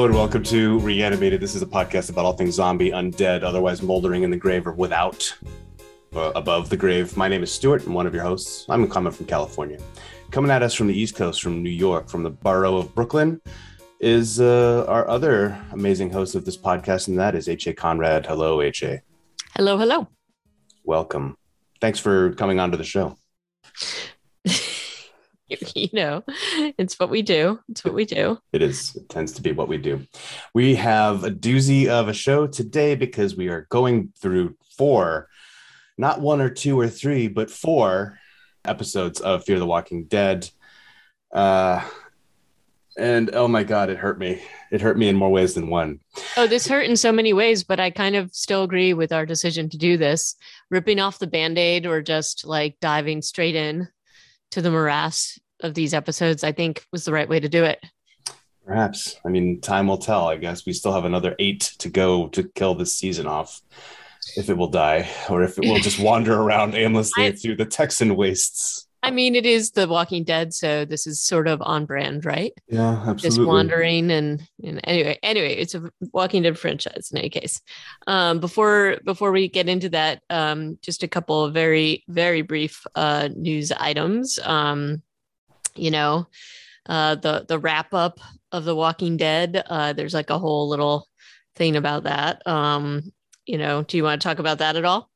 Hello and welcome to Reanimated. This is a podcast about all things zombie, undead, otherwise moldering in the grave or without, uh, above the grave. My name is Stuart. I'm one of your hosts. I'm coming from California. Coming at us from the East Coast, from New York, from the borough of Brooklyn, is uh, our other amazing host of this podcast, and that is H.A. Conrad. Hello, H.A. Hello, hello. Welcome. Thanks for coming on to the show. you know, it's what we do. It's what we do. It is. It tends to be what we do. We have a doozy of a show today because we are going through four, not one or two or three, but four episodes of Fear the Walking Dead. Uh, and oh my God, it hurt me. It hurt me in more ways than one. Oh, this hurt in so many ways, but I kind of still agree with our decision to do this. Ripping off the band aid or just like diving straight in to the morass of these episodes, I think was the right way to do it. Perhaps. I mean, time will tell. I guess we still have another eight to go to kill this season off. If it will die, or if it will just wander around aimlessly I, through the Texan wastes. I mean, it is The Walking Dead, so this is sort of on brand, right? Yeah, absolutely. Just wandering and, and anyway, anyway, it's a Walking Dead franchise in any case. Um, before before we get into that, um, just a couple of very very brief uh, news items. Um, you know, uh, the the wrap up of The Walking Dead. Uh, there's like a whole little thing about that. Um, you know, do you want to talk about that at all?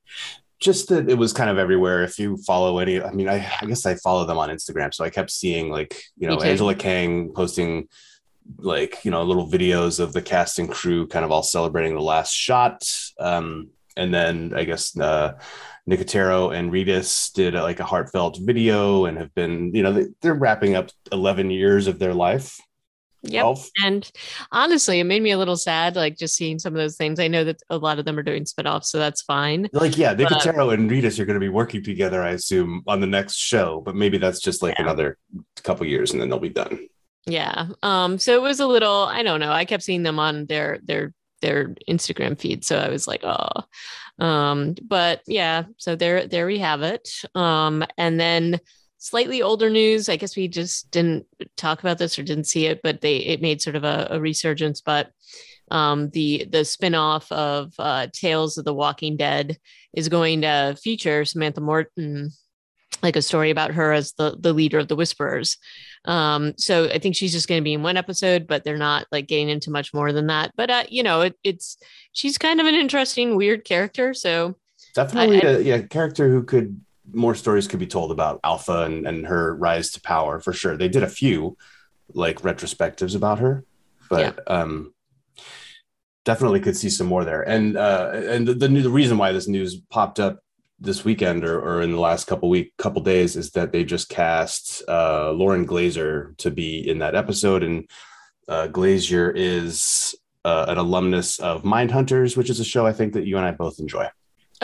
Just that it was kind of everywhere. If you follow any, I mean, I, I guess I follow them on Instagram, so I kept seeing like you know Angela Kang posting like you know little videos of the cast and crew kind of all celebrating the last shot. Um, and then I guess uh, Nicotero and Reedus did like a heartfelt video and have been you know they, they're wrapping up 11 years of their life Yep. And honestly, it made me a little sad, like just seeing some of those things. I know that a lot of them are doing spinoffs, so that's fine. Like, yeah, Nicotero but, and Reedus are going to be working together, I assume, on the next show, but maybe that's just like yeah. another couple years and then they'll be done. Yeah. Um, so it was a little, I don't know. I kept seeing them on their their their Instagram feed. So I was like, oh. Um, but yeah, so there there we have it. Um, and then slightly older news. I guess we just didn't talk about this or didn't see it, but they it made sort of a, a resurgence. But um, the the spinoff of uh, Tales of the Walking Dead is going to feature Samantha Morton, like a story about her as the the leader of the Whisperers. Um, so I think she's just going to be in one episode, but they're not like getting into much more than that. But uh, you know, it, it's she's kind of an interesting, weird character. So definitely I, a yeah, character who could more stories could be told about Alpha and, and her rise to power for sure. They did a few like retrospectives about her, but yeah. um, definitely could see some more there. And uh, and the, the, the reason why this news popped up this weekend or, or in the last couple week couple days is that they just cast uh, Lauren Glazier to be in that episode, and uh, Glazier is uh, an alumnus of Mindhunters, which is a show I think that you and I both enjoy.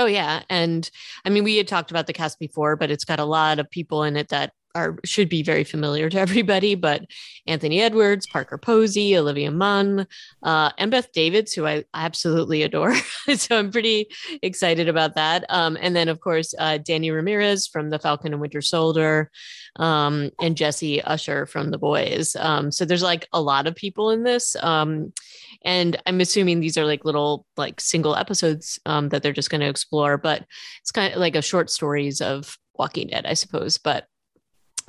Oh yeah, and I mean we had talked about the cast before, but it's got a lot of people in it that are should be very familiar to everybody. But Anthony Edwards, Parker Posey, Olivia Munn, uh, and Beth Davids, who I absolutely adore. so I'm pretty excited about that. Um, and then of course uh, Danny Ramirez from The Falcon and Winter Soldier, um, and Jessie Usher from The Boys. Um, so there's like a lot of people in this. And i'm assuming these are like little like single episodes um, that they're just going to explore but it's kind of like a short stories of walking dead i suppose but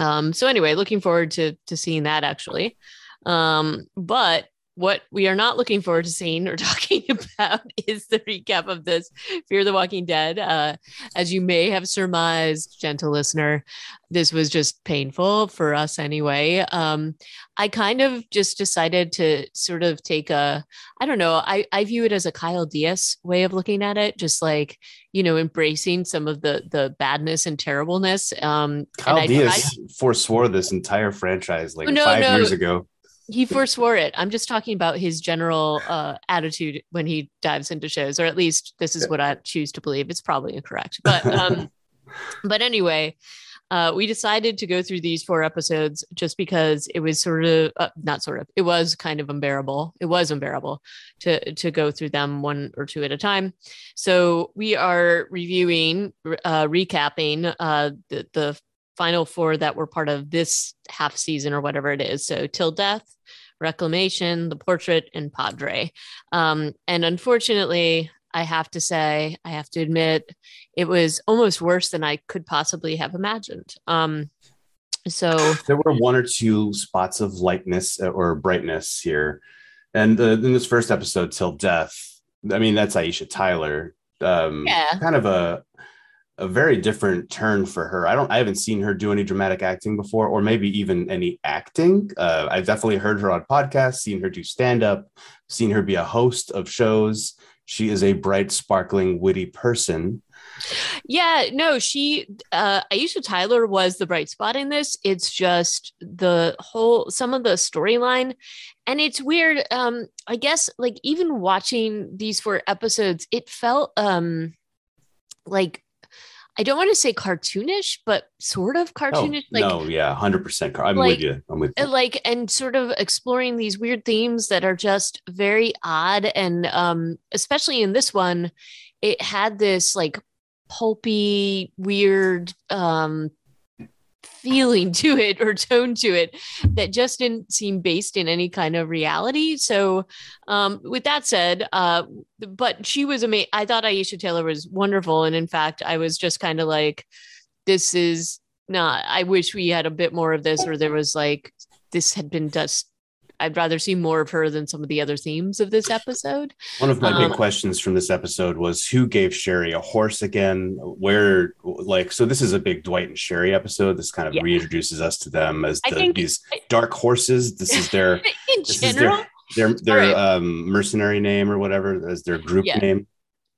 um, so anyway looking forward to to seeing that actually. Um, but what we are not looking forward to seeing or talking about is the recap of this Fear the Walking Dead. Uh, as you may have surmised, gentle listener, this was just painful for us anyway. Um, I kind of just decided to sort of take a, I don't know, I, I view it as a Kyle Diaz way of looking at it, just like, you know, embracing some of the the badness and terribleness. Um, Kyle Diaz forswore this entire franchise like no, five no, years ago he forswore it. I'm just talking about his general uh, attitude when he dives into shows, or at least this is what I choose to believe. It's probably incorrect, but um, but anyway, uh, we decided to go through these four episodes just because it was sort of uh, not sort of it was kind of unbearable. It was unbearable to to go through them one or two at a time. So we are reviewing, uh, recapping uh, the the final four that were part of this half season or whatever it is. So till death, Reclamation, The Portrait, and Padre. Um, and unfortunately, I have to say, I have to admit, it was almost worse than I could possibly have imagined. Um, so there were one or two spots of lightness uh, or brightness here, and uh, in this first episode, till death. I mean, that's Aisha Tyler. Um, Yeah. kind of a a very different turn for her. I don't, I haven't seen her do any dramatic acting before, or maybe even any acting. Uh, I've definitely heard her on podcasts, seen her do stand up, seen her be a host of shows. She is a bright, sparkling, witty person. Yeah, no, she uh Aisha Tyler was the bright spot in this. It's just the whole some of the storyline and it's weird um I guess like even watching these four episodes it felt um like I don't want to say cartoonish but sort of Oh, cartoonish like no, yeah, hundred percent. I'm like- with you. I'm with you. uh, like and sort of exploring these weird themes that are just very odd and um especially in this one it had this like pulpy weird um feeling to it or tone to it that just didn't seem based in any kind of reality. So um with that said uh but she was amazing i thought aisha tyler was wonderful. And in fact i was just kind of like this is not i wish we had a bit more of this or there was like this had been just i'd rather see more of her than some of the other themes of this episode One of my Um, big questions from this episode was who gave Sherry a horse again? Where, like, so this is a big Dwight and Sherry episode. This kind of Yeah. reintroduces us to them as the, think- these dark horses. This is their in this is general their their their Alright. um, mercenary name or whatever as their group Yeah. name.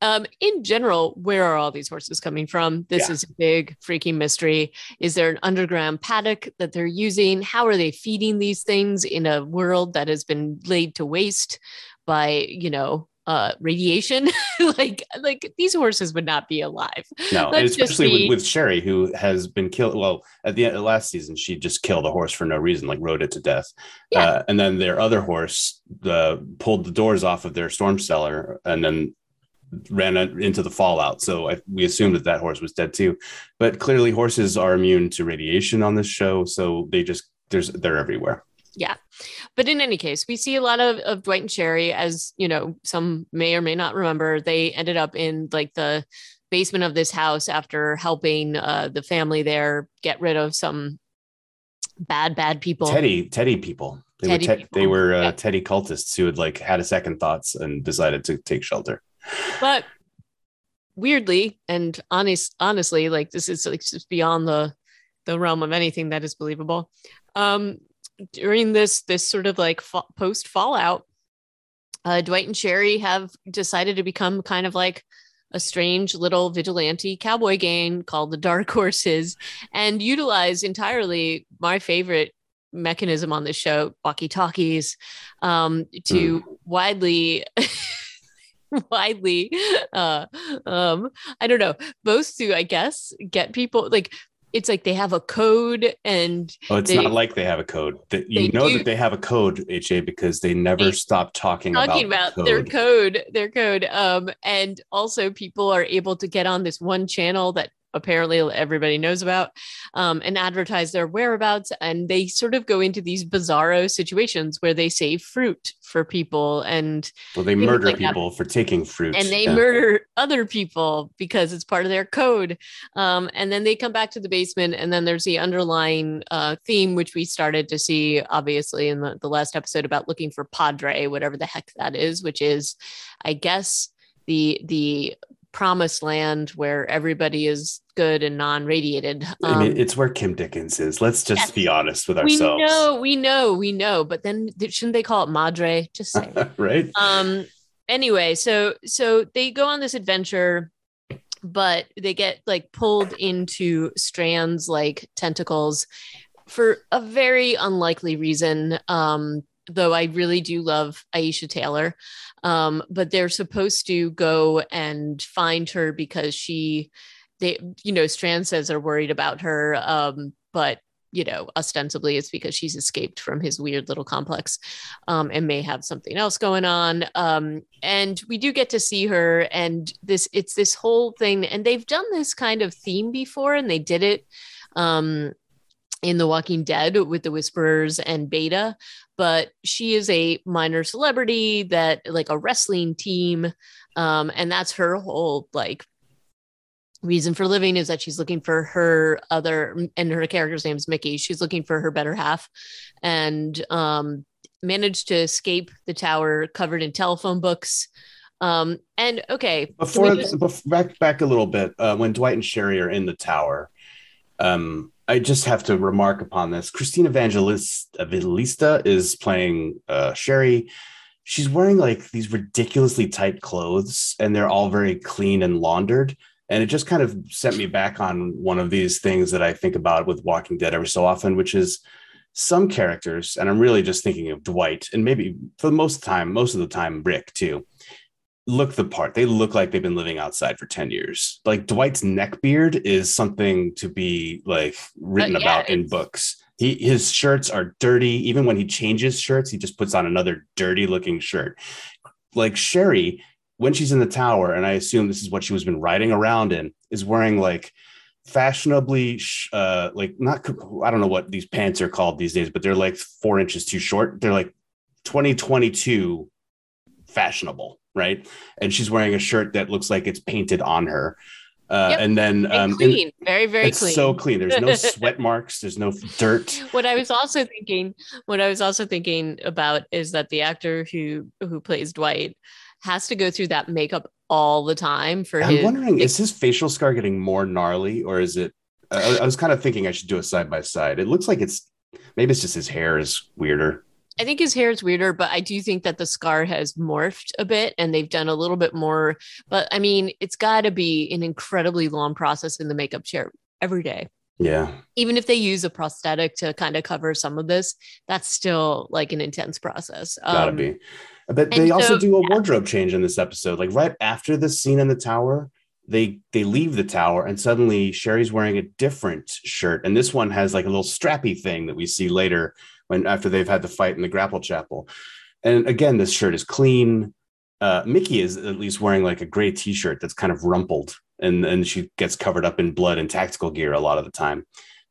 Um in general where are all these horses coming from this Yeah. is a big freaking mystery is there an underground paddock that they're using how are they feeding these things in a world that has been laid to waste by you know uh radiation like like these horses would not be alive No, and especially be- with, with Sherry, who has been killed. Well, at the end of last season, she just killed a horse for no reason, like rode it to death. Yeah. Uh, and then their other horse uh, pulled the doors off of their storm cellar and then ran into the fallout. So I, we assumed that that horse was dead too. But clearly, horses are immune to radiation on this show, so they just there's they're everywhere. Yeah, but in any case we see a lot of, of dwight and sherry as you know some may or may not remember they ended up in like the basement of this house after helping uh, the family there get rid of some bad bad people Teddy, Teddy people. They Teddy were te- people. they were uh, Yeah. Teddy cultists who had like had a second thoughts and decided to take shelter. But weirdly and honest honestly like this is like just beyond the the realm of anything that is believable. Um during this this sort of like fa- post fallout uh dwight and sherry have decided to become kind of like a strange little vigilante cowboy gang called the dark horses and utilize entirely my favorite mechanism on the show walkie talkies um to widely widely uh um i don't know both to i guess get people like it's like they have a code and Oh, it's They- not like they have a code. That you know do. that they have a code, HA, because they never They- stop talking, talking about, about, the their code their code um and also people are able to get on this one channel that apparently everybody knows about um, and advertise their whereabouts and they sort of go into these bizarro situations where they save fruit for people and Well, they murder like that. people for taking fruit. and they Yeah. murder other people because it's part of their code. Um, and then they come back to the basement, and then there's the underlying uh, theme, which we started to see obviously in the, the last episode about looking for Padre, whatever the heck that is, which is, I guess, the the promised land where everybody is good and non-radiated. I mean, Um, it's where Kim Dickens is. Let's just yes. be honest with ourselves. we know, we know, we know, but then shouldn't they call it Madre? Just say right? um anyway so so they go on this adventure but they get like pulled into strands like tentacles for a very unlikely reason um though i really do love aisha tyler um but they're supposed to go and find her because she they you know strand says they're worried about her um but you know ostensibly it's because she's escaped from his weird little complex um, and may have something else going on. Um, and we do get to see her, and this it's this whole thing, and they've done this kind of theme before, and they did it um, in The Walking Dead with the Whisperers and Beta, but she is a minor celebrity that like a wrestling team. Um, and that's her whole like reason for living is that she's looking for her other and her character's name is Mickey. She's looking for her better half and um managed to escape the tower covered in telephone books. Um and okay, before, just- before back back a little bit, uh, when Dwight and Sherry are in the tower, um I just have to remark upon this. Christine Evangelista is playing uh, Sherry. She's wearing like these ridiculously tight clothes, and they're all very clean and laundered. And it just kind of sent me back on one of these things that I think about with Walking Dead every so often, which is some characters, and I'm really just thinking of Dwight, and maybe for the most time, most of the time, Rick too look the part. They look like they've been living outside for 10 years. Like Dwight's neck beard is something to be like written uh, yeah, about in books. He his shirts are dirty. Even when he changes shirts, he just puts on another dirty looking shirt. Like Sherry, when she's in the tower, and I assume this is what she was been riding around in, is wearing like fashionably uh like not I don't know what these pants are called these days, but they're like four inches too short. They're like 2022 fashionable right? And she's wearing a shirt that looks like it's painted on her. Uh, yep. And then um, clean, in, very very it's clean. So clean. There's no sweat marks. There's no dirt. What I was also thinking, what I was also thinking about is that the actor who who plays Dwight has to go through that makeup all the time for. I'm his, wondering, is his facial scar getting more gnarly, or is it? I, I was kind of thinking I should do a side by side. It looks like it's maybe it's just his hair is weirder. I think his hair is weirder, but I do think that the scar has morphed a bit and they've done a little bit more. But I mean, it's got to be an incredibly long process in the makeup chair every day. Yeah. Even if they use a prosthetic to kind of cover some of this, that's still like an intense process. Gotta um, be. But they also so, do a yeah. wardrobe change in this episode. Like right after the scene in the tower, they they leave the tower and suddenly Sherry's wearing a different shirt. And this one has like a little strappy thing that we see later when after they've had the fight in the grapple chapel. And again, this shirt is clean. Uh, Mickey is at least wearing like a gray t-shirt that's kind of rumpled and, and she gets covered up in blood and tactical gear a lot of the time.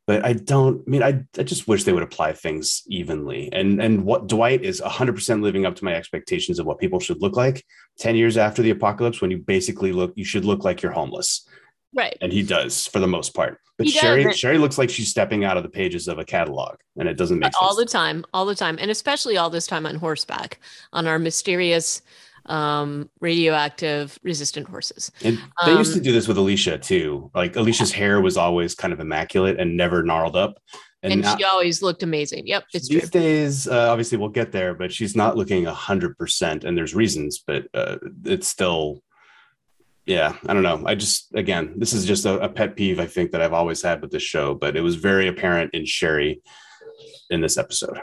But I don't I mean I, I just wish they would apply things evenly. And and what Dwight is 100% living up to my expectations of what people should look like 10 years after the apocalypse when you basically look you should look like you're homeless. Right. And he does for the most part. But he Sherry does. Sherry looks like she's stepping out of the pages of a catalog and it doesn't make all sense. All the time, all the time. And especially all this time on horseback on our mysterious um radioactive resistant horses. And they um, used to um, do this with Alicia too. Like Alicia's yeah. hair was always kind of immaculate and never gnarled up. And, and now, she always looked amazing. Yep, it's these true. days. Uh, obviously, we'll get there, but she's not looking a hundred percent, and there's reasons, but uh, it's still yeah, I don't know. I just again, this is just a, a, pet peeve I think that I've always had with this show, but it was very apparent in Sherry in this episode.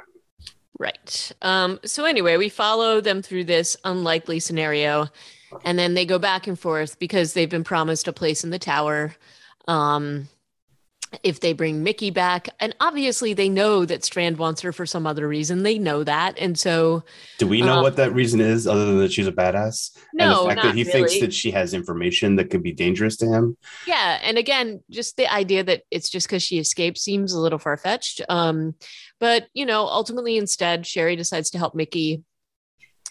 Right. Um, so anyway, we follow them through this unlikely scenario, and then they go back and forth because they've been promised a place in the tower. Um, if they bring Mickey back. And obviously, they know that Strand wants her for some other reason. They know that. And so, do we know um, what that reason is other than that she's a badass? No, and the fact that he really. thinks that she has information that could be dangerous to him. Yeah. And again, just the idea that it's just because she escaped seems a little far fetched. Um, but, you know, ultimately, instead, Sherry decides to help Mickey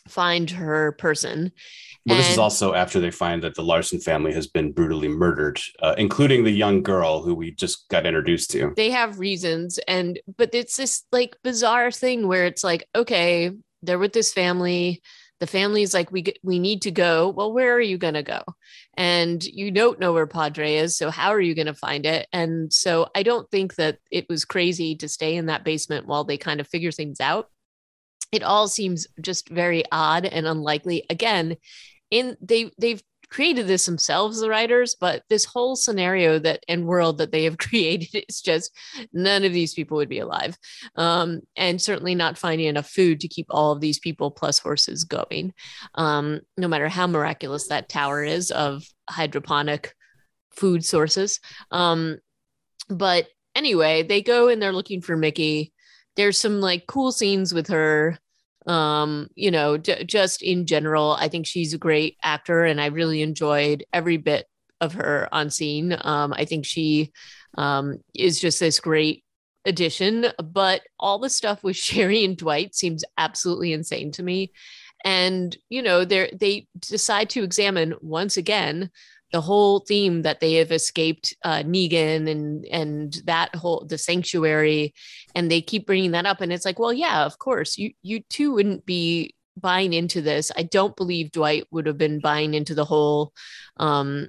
find her person. Well, and, this is also after they find that the Larson family has been brutally murdered, uh, including the young girl who we just got introduced to. They have reasons, and but it's this like bizarre thing where it's like, okay, they're with this family. The family's like, we we need to go. Well, where are you gonna go? And you don't know where Padre is, so how are you gonna find it? And so I don't think that it was crazy to stay in that basement while they kind of figure things out it all seems just very odd and unlikely. Again in they they've created this themselves the writers but this whole scenario that and world that they have created is just none of these people would be alive. Um, and certainly not finding enough food to keep all of these people plus horses going. Um, no matter how miraculous that tower is of hydroponic food sources. Um, but anyway they go and they're looking for mickey there's some like cool scenes with her um you know j- just in general i think she's a great actor and i really enjoyed every bit of her on scene um i think she um is just this great addition, but all the stuff with Sherry and Dwight seems absolutely insane to me. And you know, they they decide to examine once again the whole theme that they have escaped uh, Negan and and that whole the sanctuary, and they keep bringing that up, and it's like, well, yeah, of course, you you too wouldn't be buying into this. I don't believe Dwight would have been buying into the whole um,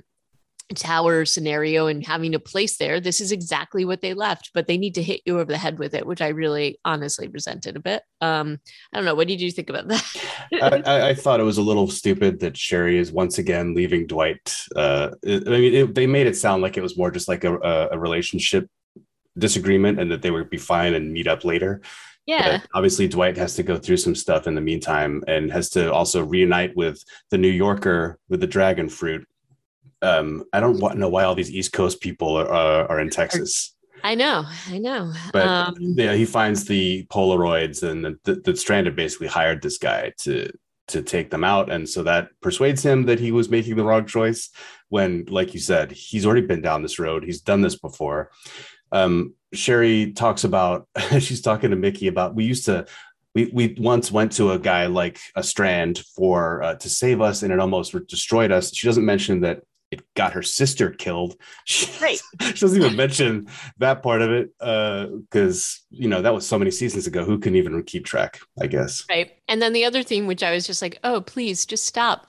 tower scenario and having a place there. This is exactly what they left, but they need to hit you over the head with it, which I really honestly resented a bit. Um, I don't know. What did you think about that? I, I, thought it was a little stupid that Sherry is once again leaving Dwight. Uh, I mean, it, they made it sound like it was more just like a, a relationship disagreement and that they would be fine and meet up later. Yeah. But obviously, Dwight has to go through some stuff in the meantime and has to also reunite with the New Yorker with the dragon fruit um, I don't know why all these East Coast people are, uh, are in Texas. I know, I know. But um, yeah, he finds the Polaroids, and the, the, the Stranded basically hired this guy to to take them out, and so that persuades him that he was making the wrong choice. When, like you said, he's already been down this road. He's done this before. Um, Sherry talks about she's talking to Mickey about we used to we we once went to a guy like a strand for uh, to save us and it almost destroyed us she doesn't mention that got her sister killed. She, right. she doesn't even mention that part of it because, uh, you know, that was so many seasons ago. Who can even keep track, I guess? Right. And then the other thing, which I was just like, oh, please just stop.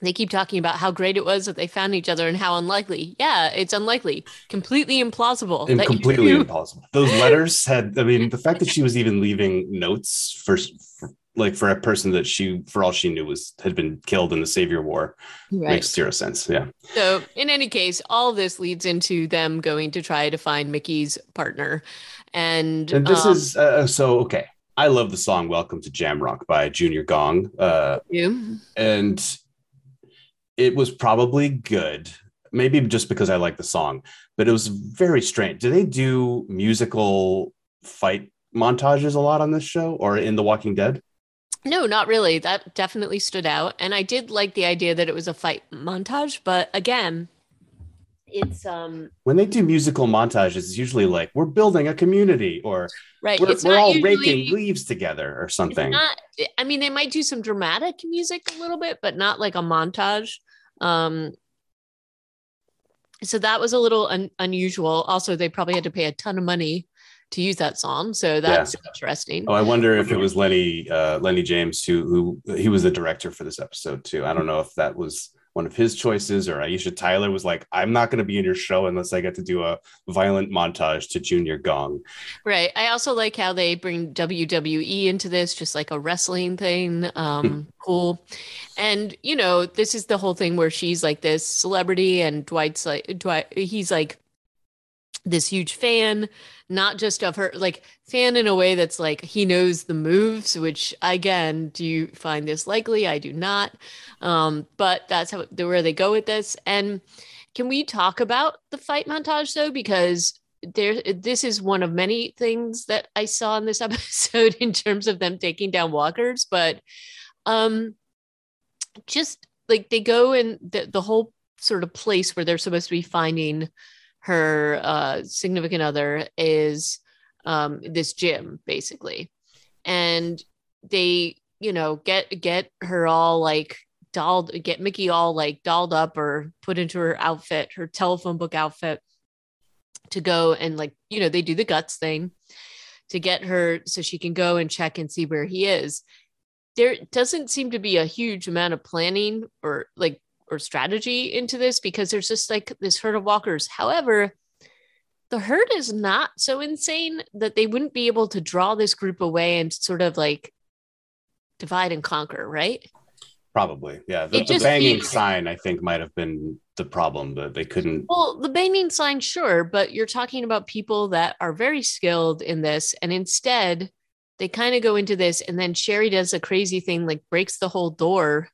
They keep talking about how great it was that they found each other and how unlikely. Yeah, it's unlikely, completely implausible. And completely impossible. Those letters had, I mean, the fact that she was even leaving notes for, for like for a person that she for all she knew was had been killed in the savior war. Right. makes zero sense yeah. So in any case all this leads into them going to try to find mickey's partner. And and this um, is uh, so okay. I love the song welcome to jamrock by junior gong uh you. and it was probably good maybe just because i like the song but it was very strange. Do they do musical fight montages a lot on this show or in the walking dead no, not really. That definitely stood out. And I did like the idea that it was a fight montage, but again, it's um when they do musical montages, it's usually like we're building a community or right. we're, we're all usually, raking leaves together or something. Not, I mean, they might do some dramatic music a little bit, but not like a montage. Um so that was a little un- unusual. Also, they probably had to pay a ton of money to use that song. So that's yeah. interesting. Oh, I wonder if it was Lenny uh, Lenny James who who he was the director for this episode too. I don't know if that was one of his choices or Aisha Tyler was like, I'm not going to be in your show unless I get to do a violent montage to Junior Gong. Right. I also like how they bring WWE into this, just like a wrestling thing. Um, cool. And, you know, this is the whole thing where she's like this celebrity and Dwight's like, Dwight, he's like, this huge fan, not just of her, like fan in a way that's like he knows the moves, which again, do you find this likely? I do not. Um, but that's how where they go with this. And can we talk about the fight montage though? Because there this is one of many things that I saw in this episode in terms of them taking down walkers, but um just like they go in the, the whole sort of place where they're supposed to be finding her uh, significant other is um, this gym basically. And they you know get get her all like dolled get mickey all like dolled up or put into her outfit her telephone book outfit to go and like you know they do the guts thing to get her so she can go and check and see where he is. There doesn't seem to be a huge amount of planning or like or strategy into this because there's just like this herd of walkers. However, the herd is not so insane that they wouldn't be able to draw this group away and sort of like divide and conquer, right? Probably, yeah. The, the banging feels... sign, I think, might have been the problem, but they couldn't. Well, the banging sign, sure, but you're talking about people that are very skilled in this, and instead, they kind of go into this, and then Sherry does a crazy thing, like breaks the whole door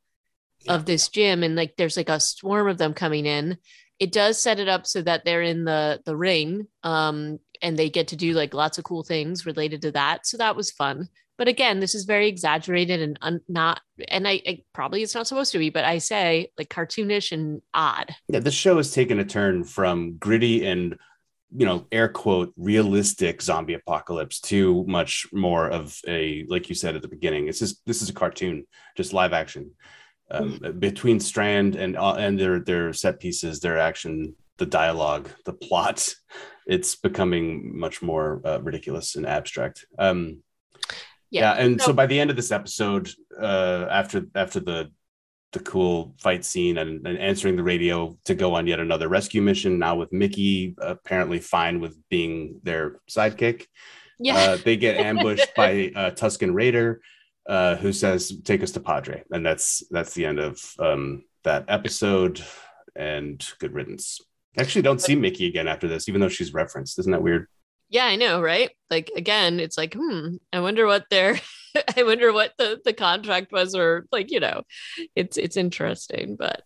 yeah. of this gym and like there's like a swarm of them coming in. It does set it up so that they're in the the ring um and they get to do like lots of cool things related to that. So that was fun. But again this is very exaggerated and un- not and I, I, probably it's not supposed to be but i say like cartoonish and odd. Yeah the show has taken a turn from gritty and you know air quote realistic zombie apocalypse to much more of a like you said at the beginning it's just this is a cartoon just live action um, between strand and uh, and their their set pieces their action the dialogue the plot it's becoming much more uh, ridiculous and abstract um yeah, yeah and so, so by the end of this episode uh after after the the cool fight scene and, and, answering the radio to go on yet another rescue mission. Now with Mickey apparently fine with being their sidekick. Yeah, uh, they get ambushed by a Tusken Raider, uh, who says, "Take us to Padre," and that's that's the end of um, that episode. And good riddance. I actually, don't see Mickey again after this, even though she's referenced. Isn't that weird? Yeah, I know, right? Like again, it's like, hmm, I wonder what their I wonder what the the contract was or like, you know, it's it's interesting, but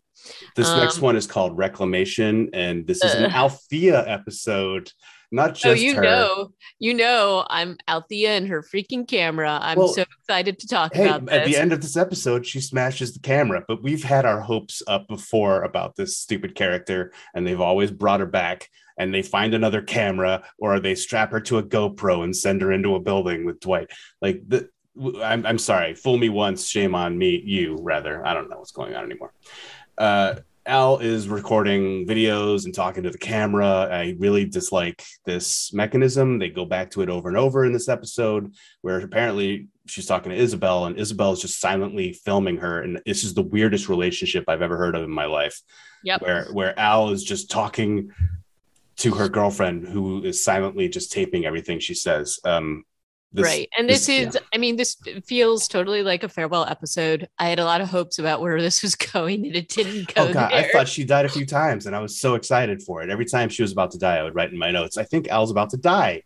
this um, next one is called Reclamation and this is uh, an Althea episode not just oh, you her. know, you know, I'm Althea and her freaking camera. I'm well, so excited to talk hey, about this. At the end of this episode, she smashes the camera, but we've had our hopes up before about this stupid character, and they've always brought her back. And they find another camera, or they strap her to a GoPro and send her into a building with Dwight. Like the, I'm, I'm sorry, fool me once, shame on me, you rather. I don't know what's going on anymore. Uh, Al is recording videos and talking to the camera. I really dislike this mechanism. They go back to it over and over in this episode, where apparently she's talking to Isabel, and Isabel is just silently filming her. And this is the weirdest relationship I've ever heard of in my life. Yep. Where where Al is just talking to her girlfriend, who is silently just taping everything she says. Um, this, right. And this, this is, yeah. I mean, this feels totally like a farewell episode. I had a lot of hopes about where this was going and it didn't go. Oh, God. There. I thought she died a few times and I was so excited for it. Every time she was about to die, I would write in my notes, I think Al's about to die.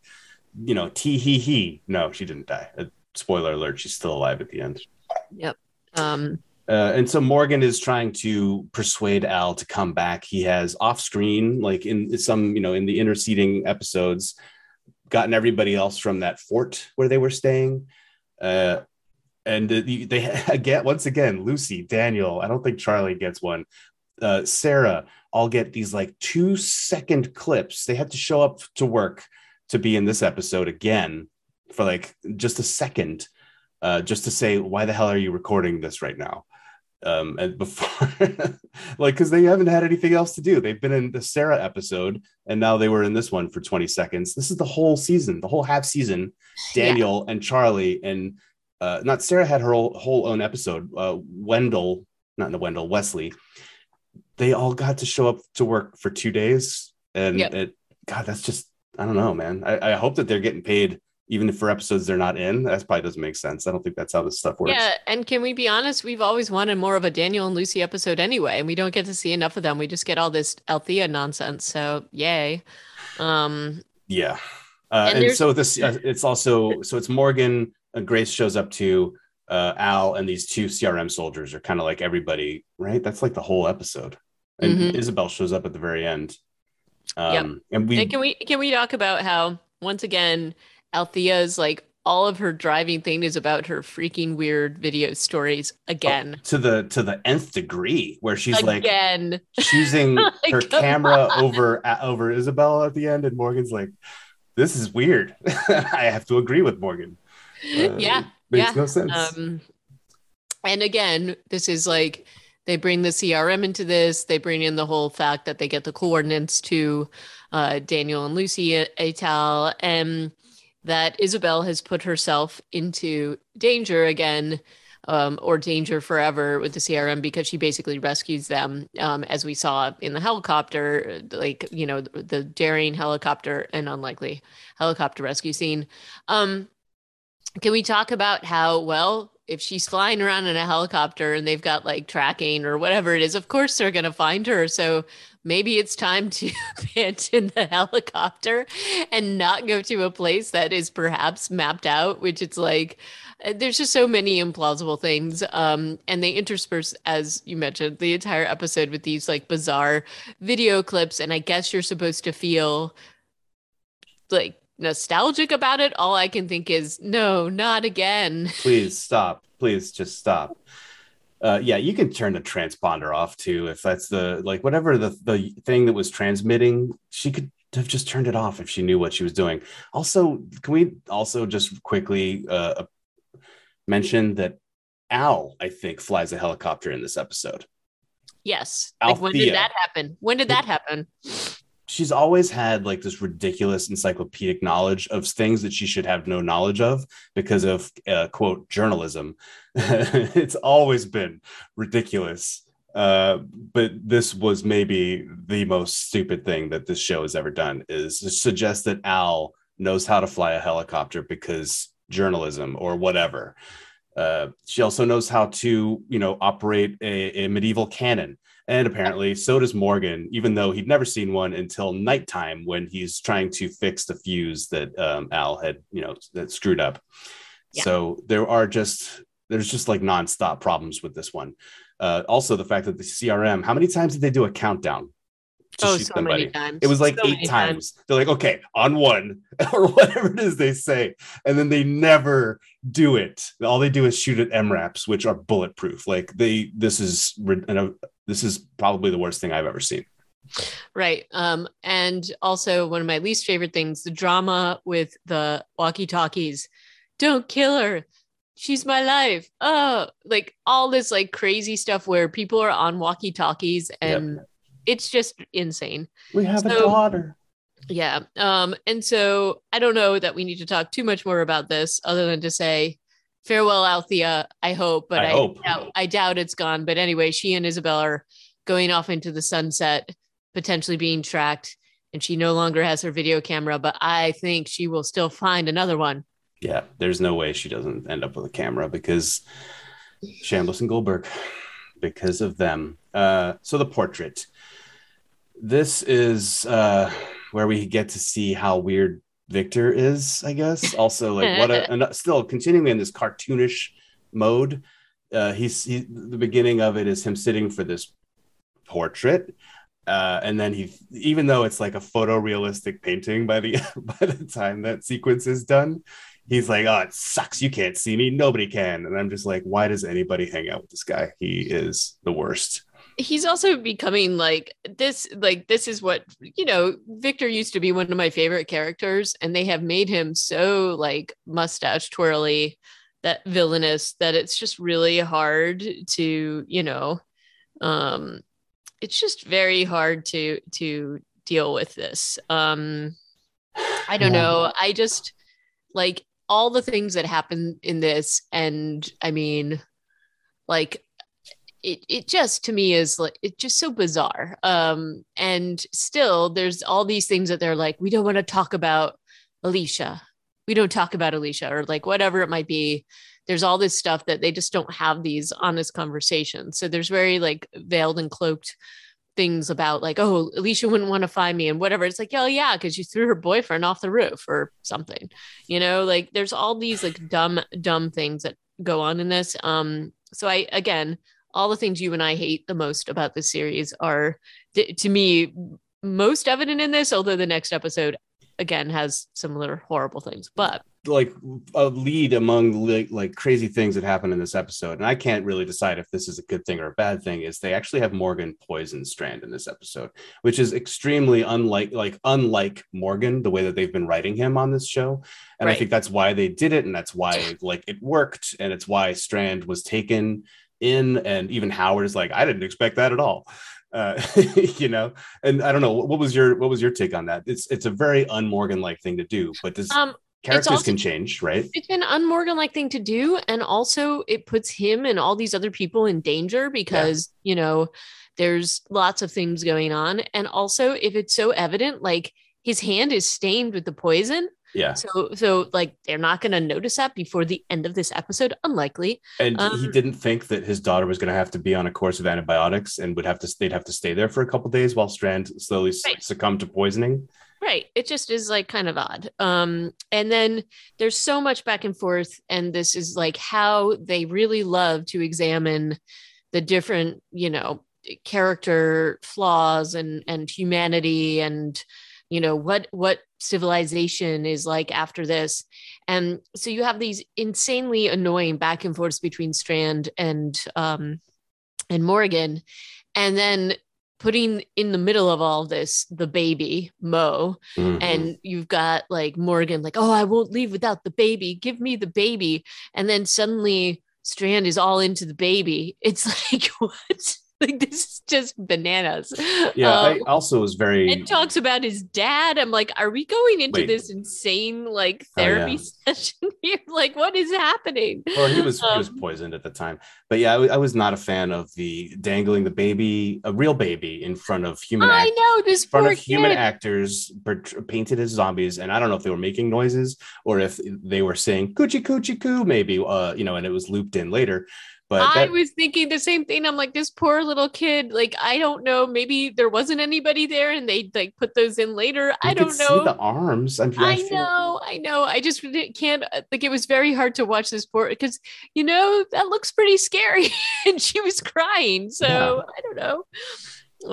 You know, tee hee hee. No, she didn't die. Uh, spoiler alert, she's still alive at the end. Yep. Um, uh, and so Morgan is trying to persuade Al to come back. He has off screen, like in some, you know, in the interceding episodes, gotten everybody else from that fort where they were staying. Uh, and they get once again Lucy, Daniel. I don't think Charlie gets one. Uh, Sarah all get these like two second clips. They had to show up to work to be in this episode again for like just a second, uh, just to say, why the hell are you recording this right now? Um and before like because they haven't had anything else to do they've been in the sarah episode and now they were in this one for 20 seconds this is the whole season the whole half season daniel yeah. and charlie and uh not sarah had her whole, whole own episode uh wendell not the wendell wesley they all got to show up to work for two days and yep. it god that's just i don't know man I, I hope that they're getting paid even if for episodes they're not in. That probably doesn't make sense. I don't think that's how this stuff works. Yeah, and can we be honest? We've always wanted more of a Daniel and Lucy episode anyway, and we don't get to see enough of them. We just get all this Althea nonsense. So yay. Um, yeah, uh, and, and so this uh, it's also so it's Morgan. and Grace shows up to uh, Al, and these two CRM soldiers are kind of like everybody, right? That's like the whole episode. And mm-hmm. Isabel shows up at the very end. Um, yep. And we and can we can we talk about how once again Althea's like all of her driving thing is about her freaking weird video stories again oh, to the to the nth degree where she's like, again. like choosing her camera on. over over Isabel at the end and Morgan's like this is weird I have to agree with Morgan uh, yeah makes yeah. no sense um, and again this is like they bring the CRM into this they bring in the whole fact that they get the coordinates to uh, Daniel and Lucy Etal and that Isabel has put herself into danger again, um, or danger forever with the CRM because she basically rescues them, um, as we saw in the helicopter, like you know the, the daring helicopter and unlikely helicopter rescue scene. Um, can we talk about how well if she's flying around in a helicopter and they've got like tracking or whatever it is, of course they're going to find her. So maybe it's time to abandon the helicopter and not go to a place that is perhaps mapped out, which it's like, uh, there's just so many implausible things. Um, and they intersperse, as you mentioned, the entire episode with these like bizarre video clips. And I guess you're supposed to feel like nostalgic about it. All I can think is, no, not again. Please stop. Please just stop uh, yeah, you can turn the transponder off too if that's the like whatever the the thing that was transmitting. She could have just turned it off if she knew what she was doing. Also, can we also just quickly uh, mention that Al, I think, flies a helicopter in this episode. Yes. Like when did that happen? When did that happen? She's always had like this ridiculous encyclopedic knowledge of things that she should have no knowledge of because of uh, quote journalism. it's always been ridiculous. Uh, but this was maybe the most stupid thing that this show has ever done is suggest that Al knows how to fly a helicopter because journalism or whatever. Uh, she also knows how to, you know, operate a, a, medieval cannon. And apparently, so does Morgan, even though he'd never seen one until nighttime when he's trying to fix the fuse that um, Al had, you know, that screwed up. Yeah. So there are just there's just like nonstop problems with this one. Uh, also, the fact that the CRM, how many times did they do a countdown to oh, shoot so somebody? Many times. It was like so eight times. times. They're like, okay, on one or whatever it is they say, and then they never do it. All they do is shoot at MRAPs, which are bulletproof. Like they, this is, this is probably the worst thing I've ever seen. Right. Um, and also one of my least favorite things, the drama with the walkie-talkies. Don't kill her she's my life. Oh, like all this like crazy stuff where people are on walkie talkies and yep. It's just insane. We have so, a daughter. Yeah. Um, and so I don't know that we need to talk too much more about this other than to say farewell, Althea. I hope, but I, I hope. Doubt, I doubt it's gone. But anyway, she and Isabel are going off into the sunset, potentially being tracked. And she no longer has her video camera, but I think she will still find another one yeah, there's no way she doesn't end up with a camera because Chambliss and Goldberg, because of them. Uh, so the portrait. This is uh, where we get to see how weird Victor is, I guess. Also, like what a and still continuing in this cartoonish mode. Uh, he's he, the beginning of it is him sitting for this portrait. Uh, and then he, even though it's like a photorealistic painting by the by the time that sequence is done, he's like, "Oh, it sucks. You can't see me. Nobody can." And I'm just like, "Why does anybody hang out with this guy? He is the worst." He's also becoming like this. Like this is what you know. Victor used to be one of my favorite characters, and they have made him so like mustache twirly, that villainous that it's just really hard to you know. Um, it's just very hard to to deal with this. Um, I don't yeah. know. I just like all the things that happen in this and i mean like it, it just to me is like it's just so bizarre um and still there's all these things that they're like we don't want to talk about alicia we don't talk about alicia or like whatever it might be there's all this stuff that they just don't have these honest conversations so there's very like veiled and cloaked things about like, oh, Alicia wouldn't want to find me and whatever. It's like, oh yeah, because you threw her boyfriend off the roof or something. You know, like there's all these like dumb, dumb things that go on in this. Um, so I again, all the things you and I hate the most about this series are to me most evident in this, although the next episode again has similar horrible things. But like a lead among like, like crazy things that happen in this episode and i can't really decide if this is a good thing or a bad thing is they actually have morgan poison strand in this episode which is extremely unlike like unlike morgan the way that they've been writing him on this show and right. i think that's why they did it and that's why like it worked and it's why strand was taken in and even howard is like i didn't expect that at all uh, you know and i don't know what was your what was your take on that it's it's a very unmorgan like thing to do but does um characters also, can change, right? It's an unmorgan like thing to do. And also, it puts him and all these other people in danger because, yeah. you know, there's lots of things going on. And also, if it's so evident, like his hand is stained with the poison. Yeah. So, so like they're not going to notice that before the end of this episode. Unlikely. And um, he didn't think that his daughter was going to have to be on a course of antibiotics and would have to. They'd have to stay there for a couple days while Strand slowly right. succumbed to poisoning. Right. It just is like kind of odd. Um, and then there's so much back and forth, and this is like how they really love to examine the different, you know, character flaws and and humanity and you know what what civilization is like after this and so you have these insanely annoying back and forths between strand and um and morgan and then putting in the middle of all this the baby Mo, Mhm. and you've got like Morgan, like, oh, I won't leave without the baby. Give me the baby. And then suddenly Strand is all into the baby. It's like, what? Like, this is just bananas. yeah, Um, I also was very and talks about his dad. I'm like, are we going into Wait. this insane like Oh, yeah. therapy session here? Like, what is happening? well, he was he was Um, poisoned at the time. But yeah, I was not a fan of the dangling the baby, a real baby, in front of human I act- know this in front of human actors painted as zombies, and I don't know if they were making noises or if they were saying "coochie coochie coo," maybe, uh, you know, and it was looped in later. But I that, was thinking the same thing. I'm like, this poor little kid. Like, I don't know. Maybe there wasn't anybody there, and they like put those in later. I don't know. See the arms. I'm, I feel- know, I know. I just can't. uh, Like, it was very hard to watch this poor because you know that looks pretty scary, and she was crying. So Yeah. I don't know.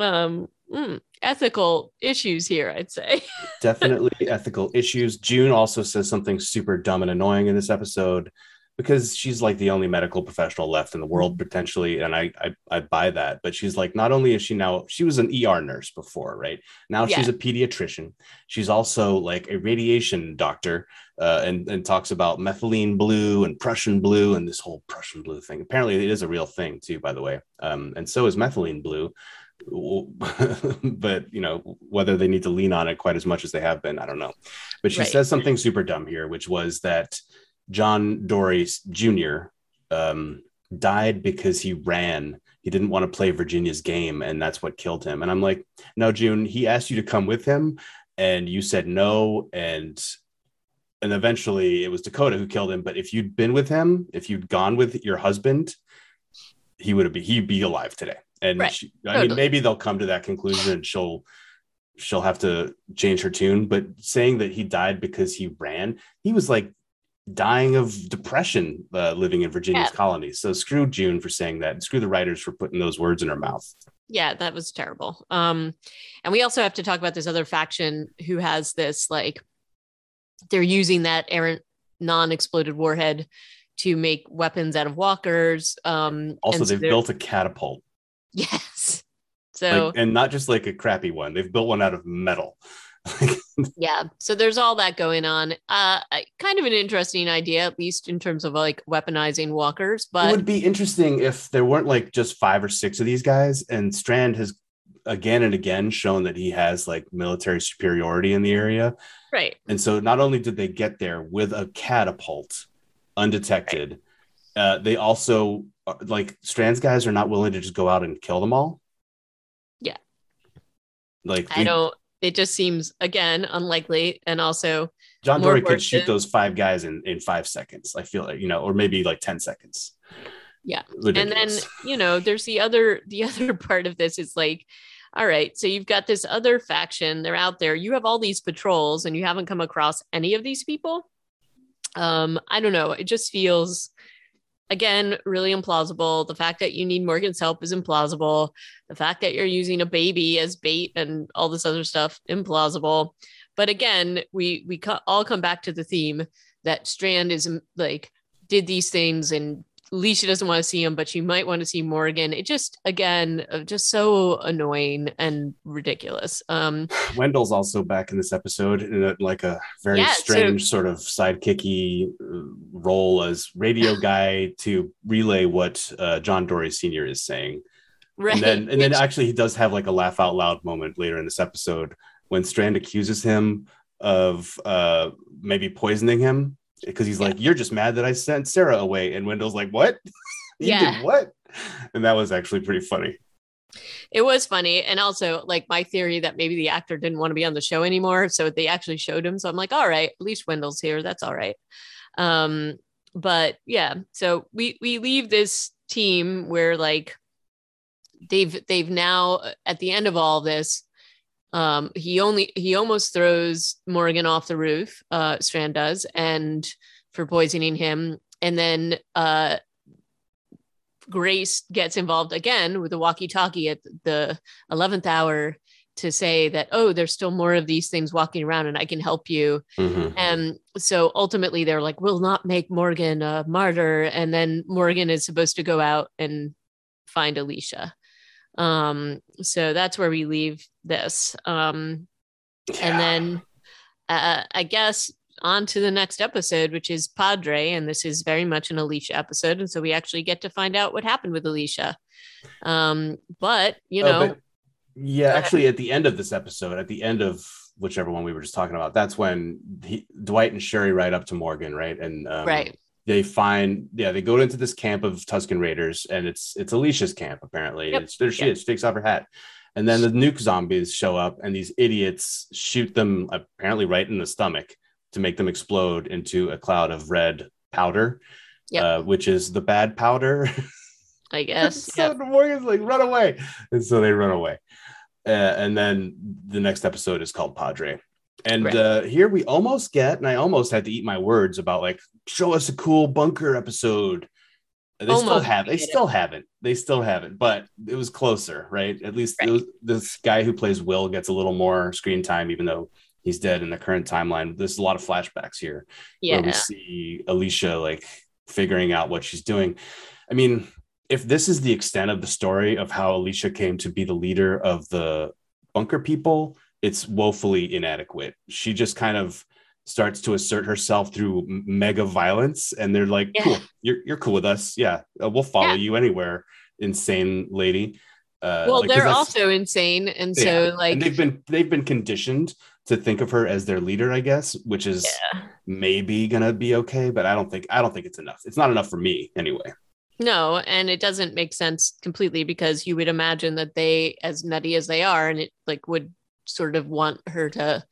Um, mm, ethical issues here, I'd say. definitely ethical issues. June also says something super dumb and annoying in this episode because she's like the only medical professional left in the world potentially, and I I, I buy that. But she's like, not only is she now she was an ER nurse before, right? Now she's Yeah. a pediatrician. She's also like a radiation doctor, uh, and and talks about methylene blue and Prussian blue and this whole Prussian blue thing. Apparently, it is a real thing too, by the way. Um, and so is methylene blue. but you know whether they need to lean on it quite as much as they have been i don't know but she Right. says something super dumb here which was that john dorie jr um, died because he ran. He didn't want to play virginia's game and that's what killed him. And i'm like no june he asked you to come with him and you said no and and eventually it was dakota who killed him. But if you'd been with him if you'd gone with your husband he would have be he'd be alive today. And Right. she, i mean maybe they'll come to that conclusion and she'll she'll have to change her tune. But saying that he died because he ran he was like dying of depression uh, living in virginia's Yeah. colonies so screw june for saying that screw the writers for putting those words in her mouth yeah, that was terrible. Um, and we also have to talk about this other faction who has this like they're using that errant non-exploded warhead to make weapons out of walkers. Um, also so they've built a catapult yes. So like, and not just like a crappy one they've built one out of metal yeah, so there's all that going on. Uh, kind of an interesting idea, at least in terms of like weaponizing walkers. But it would be interesting if there weren't like just five or six of these guys and strand has again and again shown that he has like military superiority in the area right, and so not only did they get there with a catapult undetected uh, they also uh, like strand's guys are not willing to just go out and kill them all Yeah. like I we- don't. It just seems again unlikely, and also john dorie could shoot those five guys in in five seconds i feel like you know or maybe like 10 seconds Yeah. Ridiculous. and then you know there's the other the other part of this is like all right so you've got this other faction they're out there you have all these patrols and you haven't come across any of these people um i don't know it just feels again really implausible. The fact that you need morgan's help is implausible. The fact that you're using a baby as bait and all this other stuff implausible. But again we we all come back to the theme that strand is like did these things and Alicia doesn't want to see him, but she might want to see Morgan. It just, again, uh, just so annoying and ridiculous. Um, Wendell's also back in this episode in a, like a very Yeah, so- strange sort of sidekicky uh, role as radio guy to relay what uh, John Dorie Sr. is saying. right. And then, and then actually, he does have like a laugh out loud moment later in this episode when Strand accuses him of uh, maybe poisoning him because he's Yeah. like, "You're just mad that I sent Sarah away," and Wendell's like, "What? you Yeah. did what?" And that was actually pretty funny. it was funny. And also, like, my theory that maybe the actor didn't want to be on the show anymore. So they actually showed him. So I'm like, all right, at least Wendell's here. That's all right. Um, but yeah, so we we leave this team where like they've they've now at the end of all this um he only he almost throws morgan off the roof uh strand does and for poisoning him and then uh grace gets involved again with the walkie talkie at the 11th hour to say that oh there's still more of these things walking around and i can help you Mhm. and so ultimately they're like, we'll not make Morgan a martyr. And then Morgan is supposed to go out and find Alicia. Um, so that's where we leave this. Um, yeah. And then uh, I guess on to the next episode, which is Padre. And this is very much an Alicia episode. And so we actually get to find out what happened with Alicia. Um, but, you oh, know. Oh, but yeah, actually, at the end of this episode, at the end of whichever one we were just talking about, that's when he, Dwight and Sherry ride up to Morgan, right? And um, right they find yeah they go into this camp of Tusken Raiders and it's it's alicia's camp apparently yep. it's there she yep. is she takes off her hat and then the nuke zombies show up and these idiots shoot them apparently right in the stomach to make them explode into a cloud of red powder yep. uh, which is the bad powder i guess so yep. morgan's like run away and so they run away uh, and then the next episode is called padre and right. uh, here we almost get, and I almost had to eat my words about like, show us a cool bunker episode. They almost still have, they still it. haven't, they still haven't, but it was closer, right? At least right. Was, this guy who plays Will gets a little more screen time, even though he's dead in the current timeline. There's a lot of flashbacks here yeah. where we see Alicia like figuring out what she's doing. I mean, if this is the extent of the story of how Alicia came to be the leader of the bunker people, it's woefully inadequate. She just kind of starts to assert herself through mega violence, and they're like, yeah. "Cool, you're you're cool with us. Yeah, uh, we'll follow yeah. you anywhere, insane lady." Uh, well, like, they're also insane, and so like and they've been they've been conditioned to think of her as their leader, I guess, which is yeah. maybe gonna be okay, but I don't think I don't think it's enough. It's not enough for me anyway. No, and it doesn't make sense completely because you would imagine that they, as nutty as they are, and it like would sort of want her to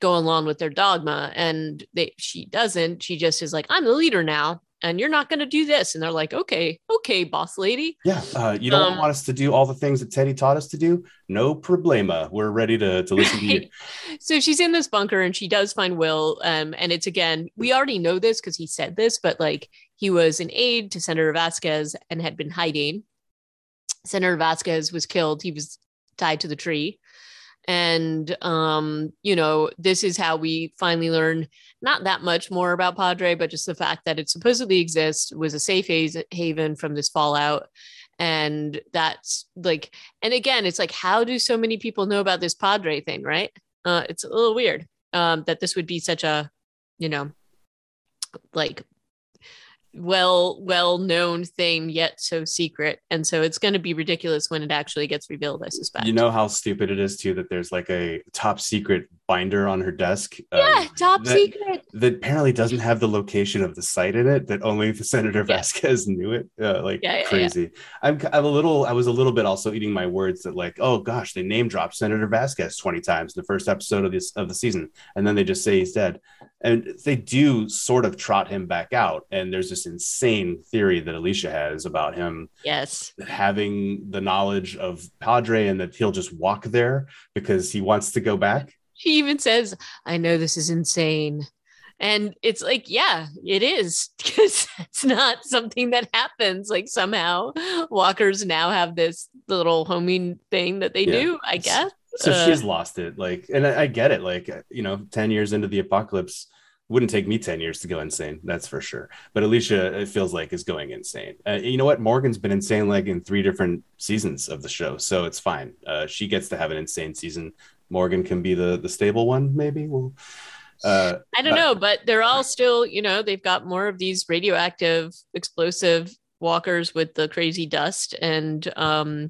go along with their dogma and they she doesn't. She just is like i'm the leader now and you're not going to do this. And they're like okay okay boss lady. Yeah uh, you don't um, want us to do all the things that teddy taught us to do? No problema. We're ready to, to listen right? to you. So she's in this bunker and she does find will um, and it's again we already know this because he said this but like he was an aide to senator vasquez and had been hiding. Senator vasquez was killed. He was tied to the tree and um, you know this is how we finally learn not that much more about padre but just the fact that it supposedly exists was a safe haven from this fallout. And that's like and again it's like how do so many people know about this padre thing right? Uh, it's a little weird um, that this would be such a you know like well well known thing yet so secret. And so it's going to be ridiculous when it actually gets revealed i suspect. You know how stupid it is too that there's like a top secret binder on her desk? Yeah um, top that, secret. that apparently doesn't have the location of the site in it that only the senator yeah. vasquez knew it. Uh, like yeah, yeah, crazy. I'm, I'm a little i was a little bit also eating my words that like oh gosh they name dropped senator vasquez 20 times in the first episode of this of the season. And then they just say he's dead and they do sort of trot him back out. And there's this insane theory that alicia has about him yes. having the knowledge of padre and that he'll just walk there because he wants to go back. She even says i know this is insane. And it's like yeah it is because it's not something that happens. Like somehow walkers now have this little homing thing that they yeah. do i guess so uh, she's lost it like and I, I, get it like you know 10 years into the apocalypse wouldn't take me 10 years to go insane that's for sure. But alicia it feels like is going insane. Uh, you know what? Morgan's been insane like in three different seasons of the show so it's fine. Uh, she gets to have an insane season. Morgan can be the the stable one maybe? Well uh, i don't but- know but they're all still you know they've got more of these radioactive explosive walkers with the crazy dust and um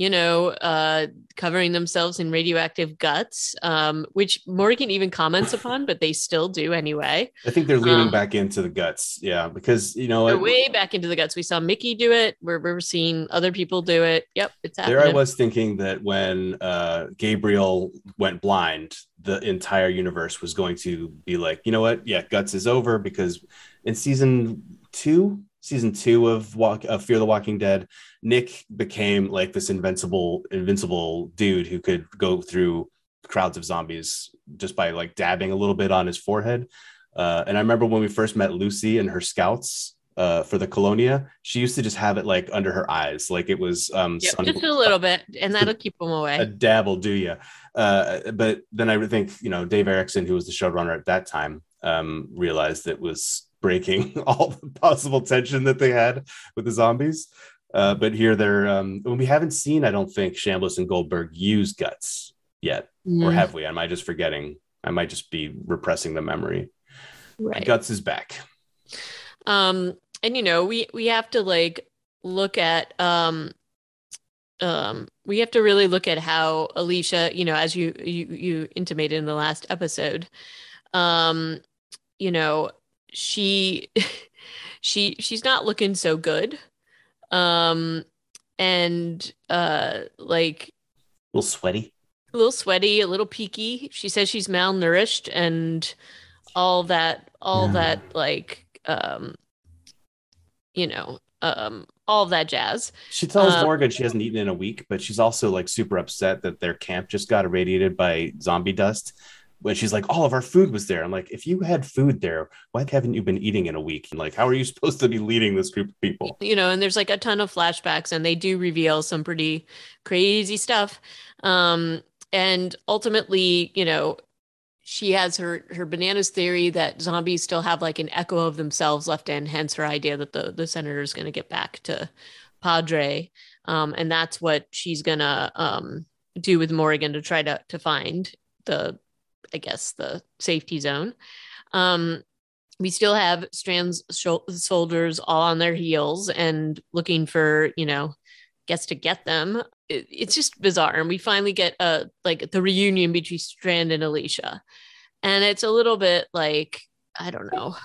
you know, uh, covering themselves in radioactive guts, um, which Morgan even comments upon, but they still do anyway. I think they're leaning um, back into the guts. Yeah. Because, you know, they're it, way back into the guts. We saw Mickey do it. We're, we're seeing other people do it. Yep. It's happening. There I was thinking that when uh, Gabriel went blind, the entire universe was going to be like, you know what? Yeah, guts is over because in season two, season two of Walk of Fear the Walking Dead, Nick became like this invincible, invincible dude who could go through crowds of zombies just by like dabbing a little bit on his forehead. Uh, and I remember when we first met Lucy and her scouts uh, for the Colonia, she used to just have it like under her eyes, like it was um, yep, sun- just a little bit, and that'll keep them away. A dabble, do you? Uh, but then I think you know Dave Erickson, who was the showrunner at that time, um, realized it was breaking all the possible tension that they had with the zombies. Uh, but here they're um, we haven't seen, I don't think, Chambliss and Goldberg use guts yet, or have we? Am I just forgetting? I might just be repressing the memory. Right. Guts is back. Um, and you know, we we have to like look at um um we have to really look at how Alicia, you know, as you you you intimated in the last episode, um, you know, she she she's not looking so good. Um and uh like a little sweaty. A little sweaty, a little peaky. She says she's malnourished and all that all yeah. that like um you know um all that jazz. She tells um, Morgan she hasn't eaten in a week, but she's also like super upset that their camp just got irradiated by zombie dust. When she's like, all of our food was there. I'm like, if you had food there, why haven't you been eating in a week? And like, how are you supposed to be leading this group of people? You know, and there's like a ton of flashbacks, and they do reveal some pretty crazy stuff. Um, and ultimately, you know, she has her her bananas theory that zombies still have like an echo of themselves left in hence her idea that the the senator is going to get back to padre um, and that's what she's going to um, do with morgan to try to to find the i guess the safety zone. Um, we still have strand's soldiers all on their heels and looking for you know gets to get them. It, it's just bizarre. And we finally get a like the reunion between strand and alicia. And it's a little bit like i don't know.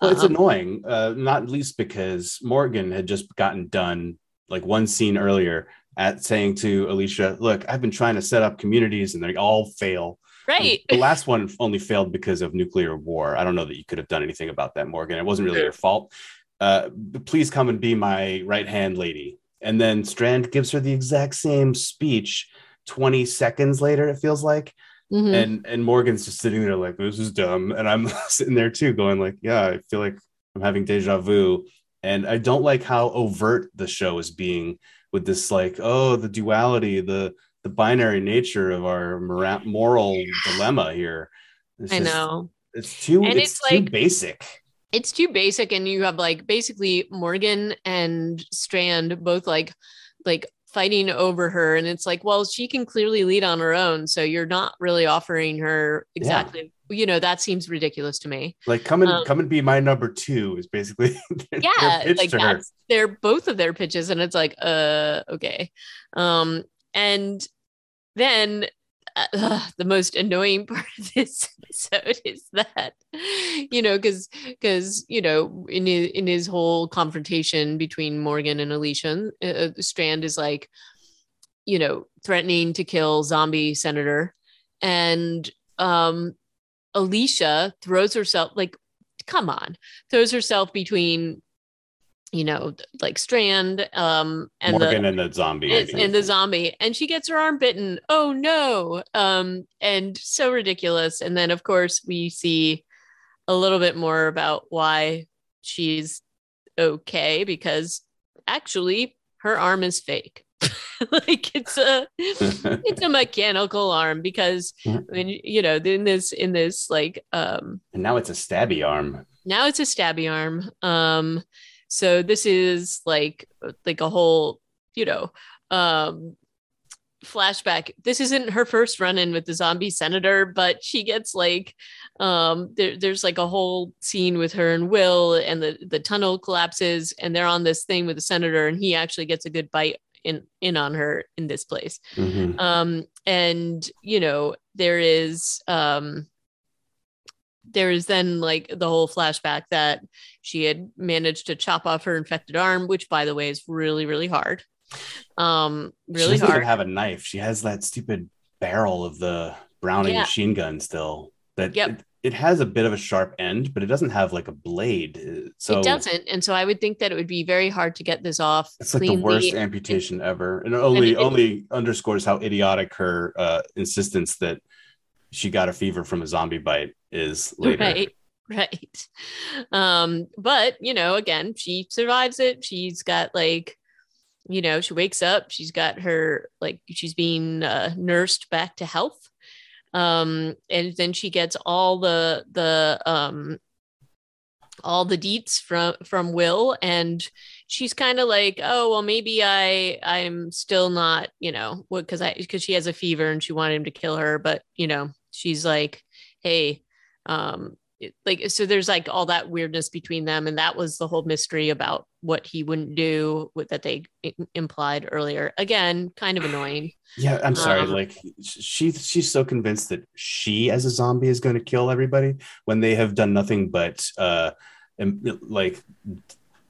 Well it's um, annoying uh, not least because morgan had just gotten done like one scene earlier at saying to alicia look i've been trying to set up communities and they all fail right the last one only failed because of nuclear war i don't know that you could have done anything about that morgan it wasn't really your fault uh, please come and be my right hand lady and then Strand gives her the exact same speech 20 seconds later, it feels like. Mm-hmm. And and Morgan's just sitting there like, this is dumb. And I'm sitting there too, going like, yeah, I feel like I'm having deja vu. And I don't like how overt the show is being with this, like, oh, the duality, the the binary nature of our moral dilemma here. It's I just, know. It's too and it's, it's too like, basic it's too basic and you have like basically morgan and strand both like like fighting over her and it's like well she can clearly lead on her own so you're not really offering her exactly yeah. you know that seems ridiculous to me like come and um, come and be my number two is basically their, yeah their like that's, they're both of their pitches and it's like uh okay um and then uh, the most annoying part of this episode is that you know because because you know in his, in his whole confrontation between Morgan and Alicia, uh, uh, Strand is like you know threatening to kill zombie senator, and um, Alicia throws herself like come on throws herself between you know, like Strand, um, and Morgan the, and the zombie, and, and, the zombie, and she gets her arm bitten. Oh no! Um, and so ridiculous. And then, of course, we see a little bit more about why she's okay because actually her arm is fake. like it's a it's a mechanical arm because I mean you know in this in this like um and now it's a stabby arm. Now it's a stabby arm. Um so this is like like a whole, you know, um flashback. This isn't her first run in with the zombie senator, but she gets like um there, there's like a whole scene with her and Will and the the tunnel collapses and they're on this thing with the senator and he actually gets a good bite in in on her in this place. Mm-hmm. Um and you know there is um there is then like the whole flashback that she had managed to chop off her infected arm, which by the way is really, really hard. Um, really she doesn't hard. Even have a knife. She has that stupid barrel of the Browning yeah. machine gun still. That yep. it, it, has a bit of a sharp end, but it doesn't have like a blade. So it doesn't, and so I would think that it would be very hard to get this off. It's like the worst amputation ever, and it only it, only underscores how idiotic her uh, insistence that she got a fever from a zombie bite is later. Right. Right. Um, but you know, again, she survives it. She's got like, you know, she wakes up, she's got her like she's being uh, nursed back to health. Um, and then she gets all the the um all the deets from from Will and she's kind of like oh well maybe I I'm still not you know because I because she has a fever and she wanted him to kill her but you know she's like hey um like so there's like all that weirdness between them and that was the whole mystery about what he wouldn't do with that they implied earlier. Again kind of annoying. Yeah i'm sorry um, like she she's so convinced that she as a zombie is going to kill everybody when they have done nothing but uh like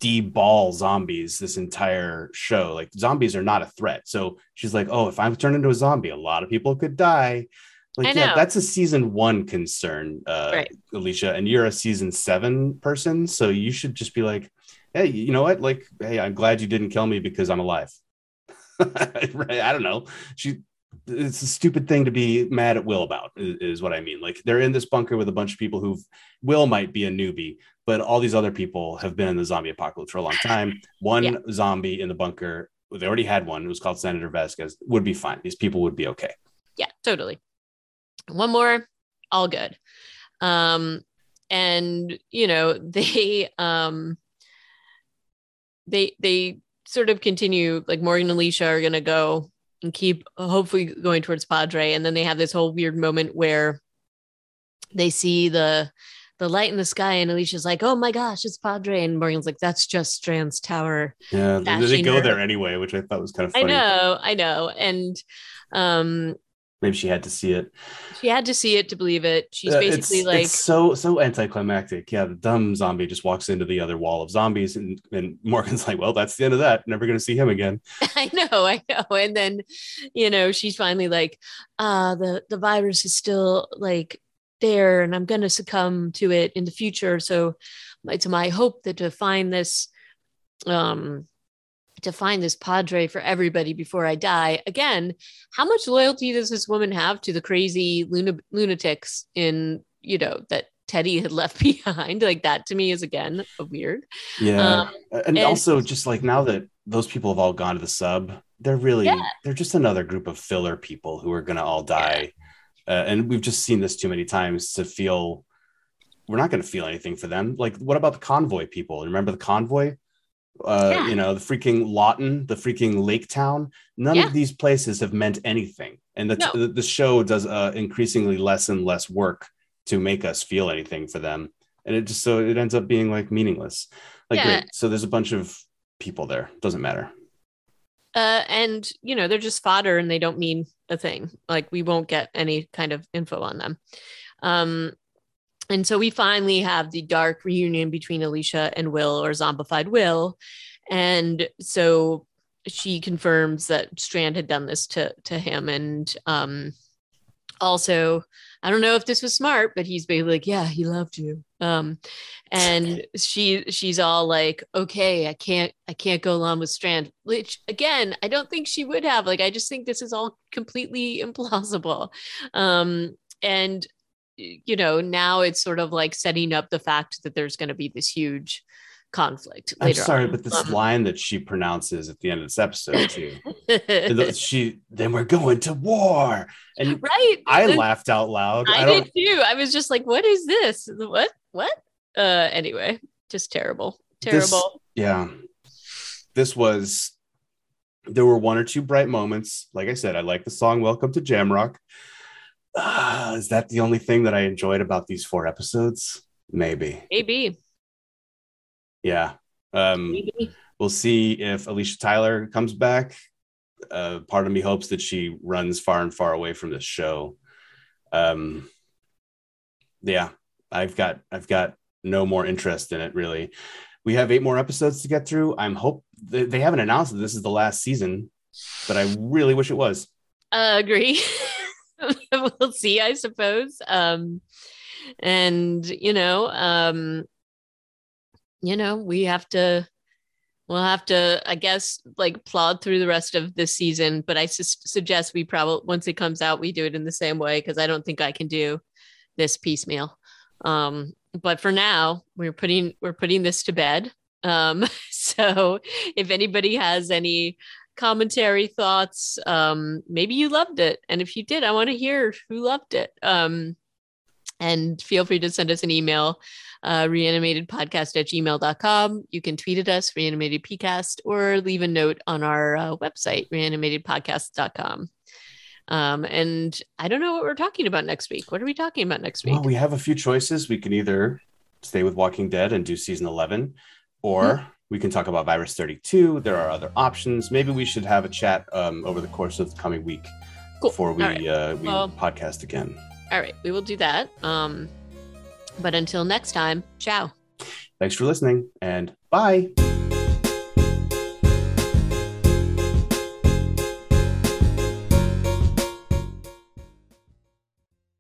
deball zombies this entire show. Like zombies are not a threat. So she's like oh if i'm turned into a zombie a lot of people could die like, yeah, that's a season one concern, uh, right. Alicia, and you're a season seven person. So you should just be like, hey, you know what? Like, hey, I'm glad you didn't kill me because I'm alive. right? I don't know. She, it's a stupid thing to be mad at Will about, is, is, what I mean. Like, they're in this bunker with a bunch of people who Will might be a newbie, but all these other people have been in the zombie apocalypse for a long time. One yeah. zombie in the bunker, they already had one. It was called Senator Vasquez. Would be fine. These people would be okay. Yeah, totally one more all good. Um and you know they um they they sort of continue like morgan and alicia are going to go and keep hopefully going towards padre. And then they have this whole weird moment where they see the the light in the sky and alicia's like oh my gosh it's padre. And morgan's like that's just strand's tower. Yeah they go there anyway which i thought was kind of funny. i know i know. And um maybe she had to see it. She had to see it to believe it. She's basically it's, like it's so so anticlimactic. Yeah, the dumb zombie just walks into the other wall of zombies, and and Morgan's like, "Well, that's the end of that. Never going to see him again." I know, I know. And then, you know, she's finally like, "Ah, uh, the the virus is still like there, and I'm going to succumb to it in the future." So, it's my hope that to find this um to find this padre for everybody before I die. Again, how much loyalty does this woman have to the crazy luna- lunatics in, you know, that Teddy had left behind? Like that to me is again a weird. Yeah. Um, and, and, also just like now that those people have all gone to the sub, they're really, yeah. they're just another group of filler people who are going to all die. Yeah. Uh, and we've just seen this too many times to feel we're not going to feel anything for them. Like, what about the convoy people? Remember the convoy? Uh, yeah. you know, the freaking Lawton, the freaking Lake Town. None yeah. of these places have meant anything, and the, no. the, the show does uh, increasingly less and less work to make us feel anything for them, and it just so it ends up being like meaningless. Like, yeah. great, so there's a bunch of people there. Doesn't matter. Uh, and you know they're just fodder, and they don't mean a thing. Like we won't get any kind of info on them. Um, and so we finally have the dark reunion between Alicia and Will, or zombified Will. And so she confirms that Strand had done this to to him. And um, also, I don't know if this was smart, but he's basically like, "Yeah, he loved you." Um, and she she's all like, "Okay, I can't I can't go along with Strand." Which again, I don't think she would have. Like, I just think this is all completely implausible. Um, and you know, now it's sort of like setting up the fact that there's going to be this huge conflict. I'm sorry, on. but this um, line that she pronounces at the end of this episode too. she then we're going to war, and right, I laughed out loud. I, I did too. I was just like, "What is this? What? What?" Uh, anyway, just terrible, terrible. This, yeah, this was. There were one or two bright moments. Like I said, I like the song "Welcome to Jamrock." Uh, is that the only thing that I enjoyed about these four episodes? Maybe. Maybe. Yeah. Um, Maybe. We'll see if Aisha Tyler comes back. Uh, part of me hopes that she runs far and far away from this show. Um, yeah, I've got I've got no more interest in it really. We have eight more episodes to get through. I'm hope they haven't announced that this is the last season, but I really wish it was. Uh, agree. we'll see, I suppose. Um, and you know, um, you know, we have to we'll have to i guess like plod through the rest of this season but i su- suggest we probably once it comes out we do it in the same way because i don't think i can do this piecemeal um but for now we're putting we're putting this to bed um so if anybody has any commentary thoughts um maybe you loved it and if you did i want to hear who loved it um And feel free to send us an email, uh, reanimatedpodcast at gmail.com. You can tweet at us, reanimatedpcast, or leave a note on our uh, website, reanimatedpodcast.com. Um, and I don't know what we're talking about next week. What are we talking about next week? Well, we have a few choices. We can either stay with Walking Dead and do season 11, or mm-hmm. We can talk about Virus 32. There are other options. Maybe we should have a chat um, over the course of the coming week cool. before we, right. uh, we well, podcast again. All right, we will do that. Um, but until next time, ciao. Thanks for listening and bye.